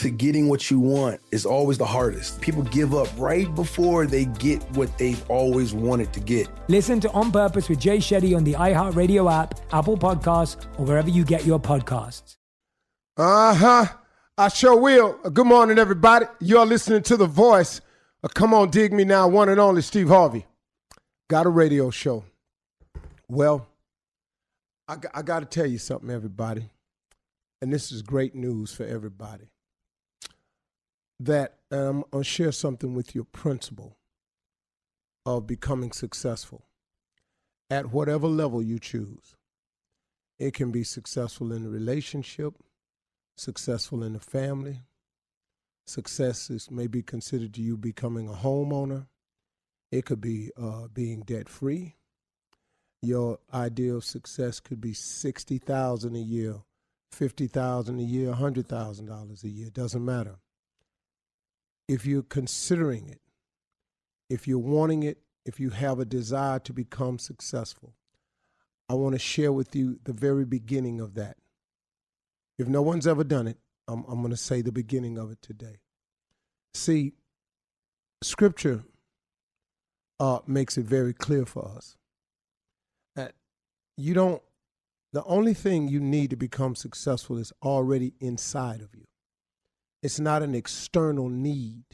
to getting what you want is always the hardest. People give up right before they get what they've always wanted to get. Listen to On Purpose with Jay Shetty on the iHeartRadio app, Apple Podcasts, or wherever you get your podcasts. Uh huh. I sure will. Good morning, everybody. You're listening to The Voice. Uh, come on, dig me now, one and only Steve Harvey. Got a radio show. Well, I got to tell you something, everybody. And this is great news for everybody. That to share something with you, a principle of becoming successful at whatever level you choose. It can be successful in a relationship, successful in the family. Success is maybe considered to you becoming a homeowner. It could be uh, being debt free. Your idea of success could be sixty thousand a year, fifty thousand a year, hundred thousand dollars a year. Doesn't matter. If you're considering it, if you're wanting it, if you have a desire to become successful, I want to share with you the very beginning of that. If no one's ever done it, I'm, I'm going to say the beginning of it today. See, Scripture uh, makes it very clear for us that you don't, the only thing you need to become successful is already inside of you. It's not an external need.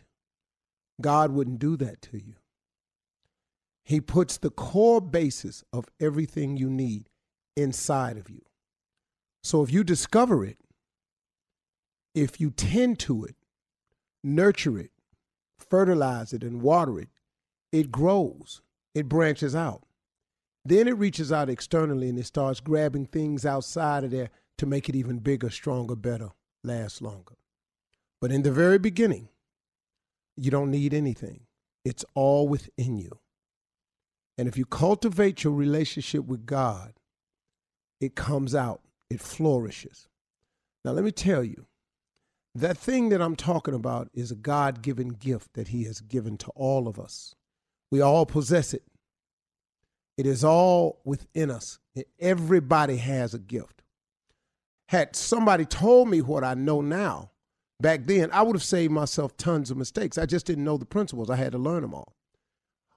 God wouldn't do that to you. He puts the core basis of everything you need inside of you. So if you discover it, if you tend to it, nurture it, fertilize it, and water it, it grows, it branches out. Then it reaches out externally and it starts grabbing things outside of there to make it even bigger, stronger, better, last longer. But in the very beginning, you don't need anything, it's all within you. And if you cultivate your relationship with God, it comes out, it flourishes. Now, let me tell you, that thing that I'm talking about is a God given gift that He has given to all of us. We all possess it, it is all within us. Everybody has a gift. Had somebody told me what I know now back then, I would have saved myself tons of mistakes. I just didn't know the principles, I had to learn them all.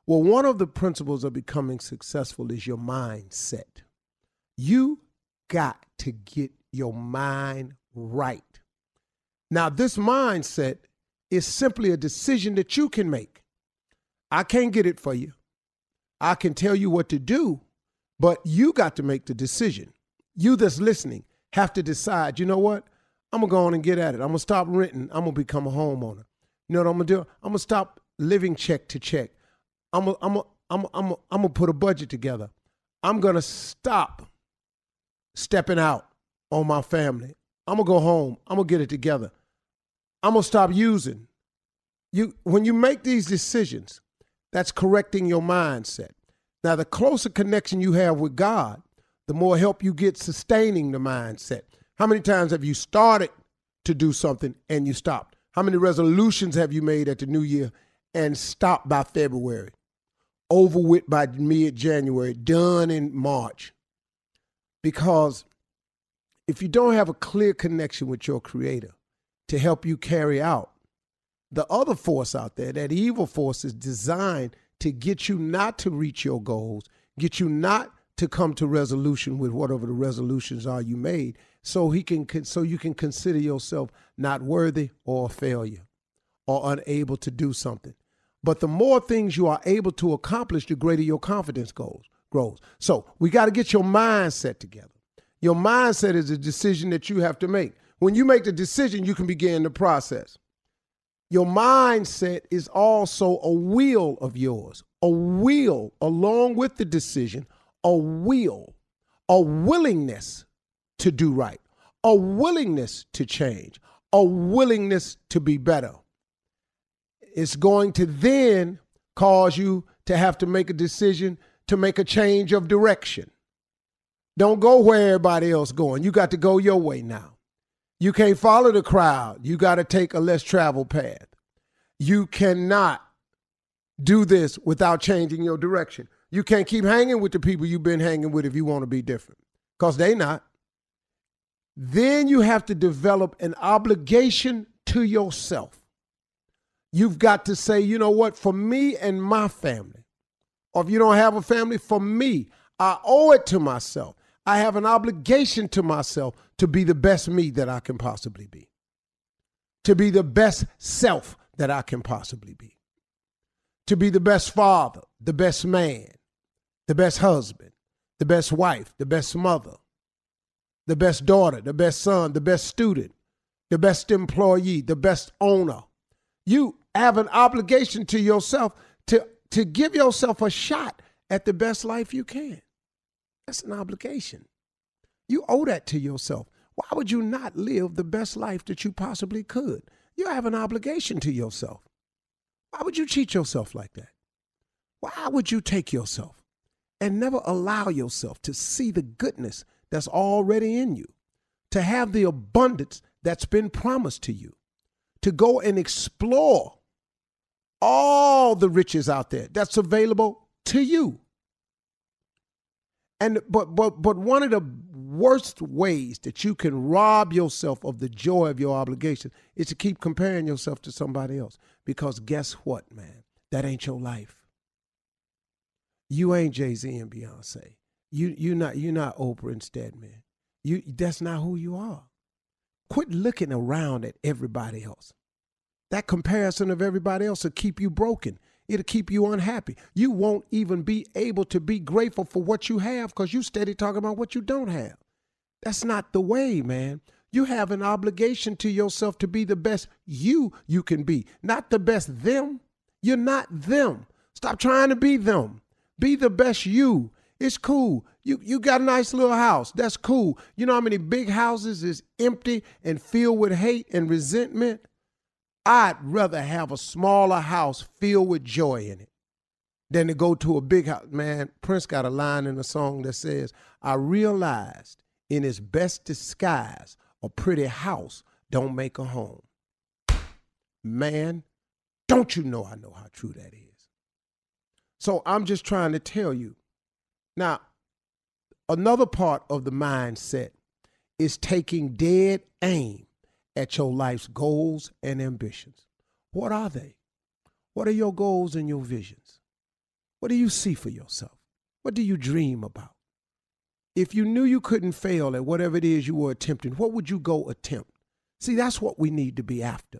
Well, one of the principles of becoming successful is your mindset. You got to get your mind right. Now, this mindset is simply a decision that you can make. I can't get it for you. I can tell you what to do, but you got to make the decision. You that's listening have to decide, you know what? I'm to go on and get at it. I'm to stop renting. I'm to become a homeowner. You know what I'm to do? I'm to stop living check to check. I'm going I'm to I'm I'm I'm going to put a budget together. I'm to stop stepping out on my family. I'm to go home. I'm to get it together. I'm to stop using. You when you make these decisions, that's correcting your mindset. Now, the closer connection you have with God, the more help you get sustaining the mindset. How many times have you started to do something and you stopped? How many resolutions have you made at the new year and stopped by February? Over with by mid January, done in March. Because if you don't have a clear connection with your creator to help you carry out the other force out there, that evil force is designed to get you not to reach your goals, get you not to come to resolution with whatever the resolutions are you made, so he can so you can consider yourself not worthy or a failure or unable to do something. But the more things you are able to accomplish, the greater your confidence goes grows. So we got to get your mindset together. Your mindset is a decision that you have to make. When you make the decision, you can begin the process. Your mindset is also a will of yours, a will along with the decision, a will, a willingness to do right, a willingness to change, a willingness to be better. It's going to then cause you to have to make a decision to make a change of direction. Don't go where everybody else going. You got to go your way now. You can't follow the crowd. You got to take a less traveled path. You cannot do this without changing your direction. You can't keep hanging with the people you've been hanging with if you want to be different because they not. Then you have to develop an obligation to yourself. You've got to say, you know what, for me and my family, or if you don't have a family, for me, I owe it to myself. I have an obligation to myself to be the best me that I can possibly be, to be the best self that I can possibly be, to be the best father, the best man, the best husband, the best wife, the best mother, the best daughter, the best son, the best student, the best employee, the best owner. You have an obligation to yourself to, to give yourself a shot at the best life you can. That's an obligation. You owe that to yourself. Why would you not live the best life that you possibly could? You have an obligation to yourself. Why would you cheat yourself like that? Why would you take yourself and never allow yourself to see the goodness that's already in you, to have the abundance that's been promised to you, to go and explore all the riches out there that's available to you. And but but but one of the worst ways that you can rob yourself of the joy of your obligation is to keep comparing yourself to somebody else. Because guess what, man? That ain't your life. You ain't Jay Z and Beyonce. You you not you not Oprah and Stedman. You that's not who you are. Quit looking around at everybody else. That comparison of everybody else will keep you broken. It'll keep you unhappy. You won't even be able to be grateful for what you have because you steady talking about what you don't have. That's not the way, man. You have an obligation to yourself to be the best you you can be, not the best them. You're not them. Stop trying to be them. Be the best you. It's cool. You you got a nice little house. That's cool. You know how many big houses is empty and filled with hate and resentment? I'd rather have a smaller house filled with joy in it than to go to a big house. Man, Prince got a line in a song that says, I realized in its best disguise, a pretty house don't make a home. Man, don't you know I know how true that is? So I'm just trying to tell you. Now, another part of the mindset is taking dead aim at your life's goals and ambitions. What are they? What are your goals and your visions? What do you see for yourself? What do you dream about? if you knew you couldn't fail at whatever it is you were attempting, what would you go attempt? See, that's what we need to be after.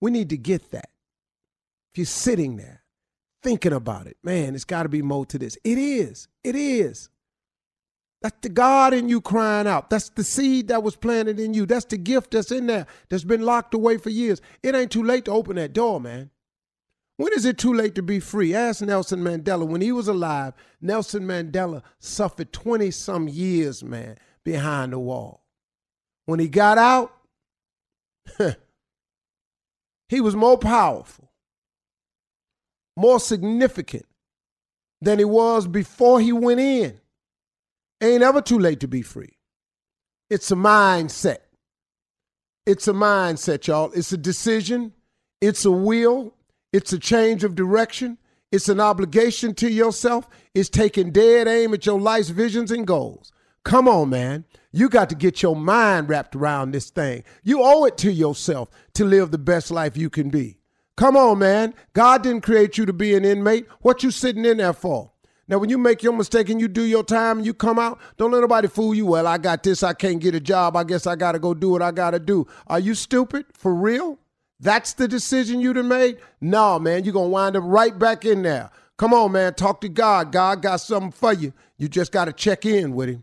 We need to get that. If you're sitting there thinking about it, man, it's got to be more to this. It is. It is. That's the God in you crying out. That's the seed that was planted in you. That's the gift that's in there that's been locked away for years. It ain't too late to open that door, man. When is it too late to be free? Ask Nelson Mandela. When he was alive, Nelson Mandela suffered 20 some years, man, behind the wall. When he got out, he was more powerful, more significant than he was before he went in. Ain't ever too late to be free. It's a mindset. It's a mindset, y'all. It's a decision. It's a will. It's a change of direction. It's an obligation to yourself. It's taking dead aim at your life's visions and goals. Come on, man. You got to get your mind wrapped around this thing. You owe it to yourself to live the best life you can be. Come on, man. God didn't create you to be an inmate. What you sitting in there for? Now, when you make your mistake and you do your time and you come out, don't let nobody fool you. Well, I got this. I can't get a job. I guess I got to go do what I got to do. Are you stupid? For real? That's the decision you done made? No, man, you're going to wind up right back in there. Come on, man, talk to God. God got something for you. You just got to check in with him.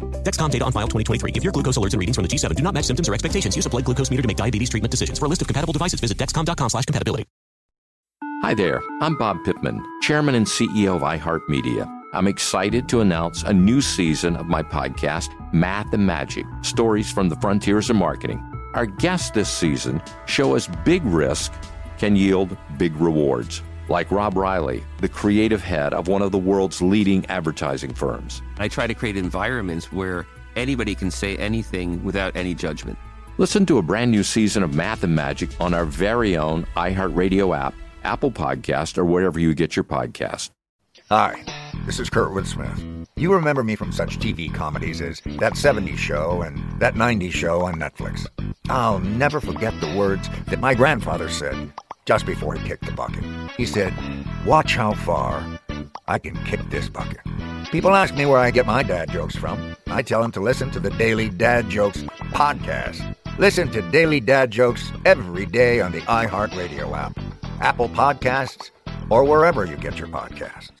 Dexcom data on file 2023. If your glucose alerts and readings from the G7 do not match symptoms or expectations, use a blood glucose meter to make diabetes treatment decisions. For a list of compatible devices, visit dexcom.com slash compatibility. Hi there, I'm Bob Pittman, Chairman and CEO of iHeartMedia. I'm excited to announce a new season of my podcast, Math and Magic Stories from the Frontiers of Marketing. Our guests this season show us big risk can yield big rewards, like Rob Reilly, the creative head of one of the world's leading advertising firms. I try to create environments where anybody can say anything without any judgment. Listen to a brand new season of Math and Magic on our very own iHeartRadio app, Apple Podcast, or wherever you get your podcast. Hi, this is Kurtwood Smith. You remember me from such TV comedies as That 70s Show and That 90s Show on Netflix. I'll never forget the words that my grandfather said just before he kicked the bucket. He said, Watch how far I can kick this bucket. People ask me where I get my dad jokes from. I tell them to listen to the Daily Dad Jokes podcast. Listen to Daily Dad Jokes every day on the iHeartRadio app, Apple Podcasts, or wherever you get your podcasts.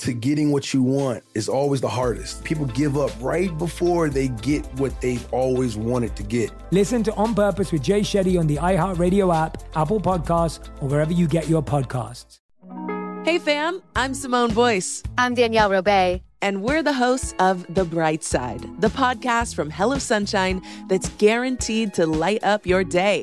to getting what you want is always the hardest. People give up right before they get what they've always wanted to get. Listen to On Purpose with Jay Shetty on the iHeartRadio app, Apple Podcasts, or wherever you get your podcasts. Hey fam, I'm Simone Boyce. I'm Danielle Robay. And we're the hosts of The Bright Side, the podcast from Hello Sunshine that's guaranteed to light up your day.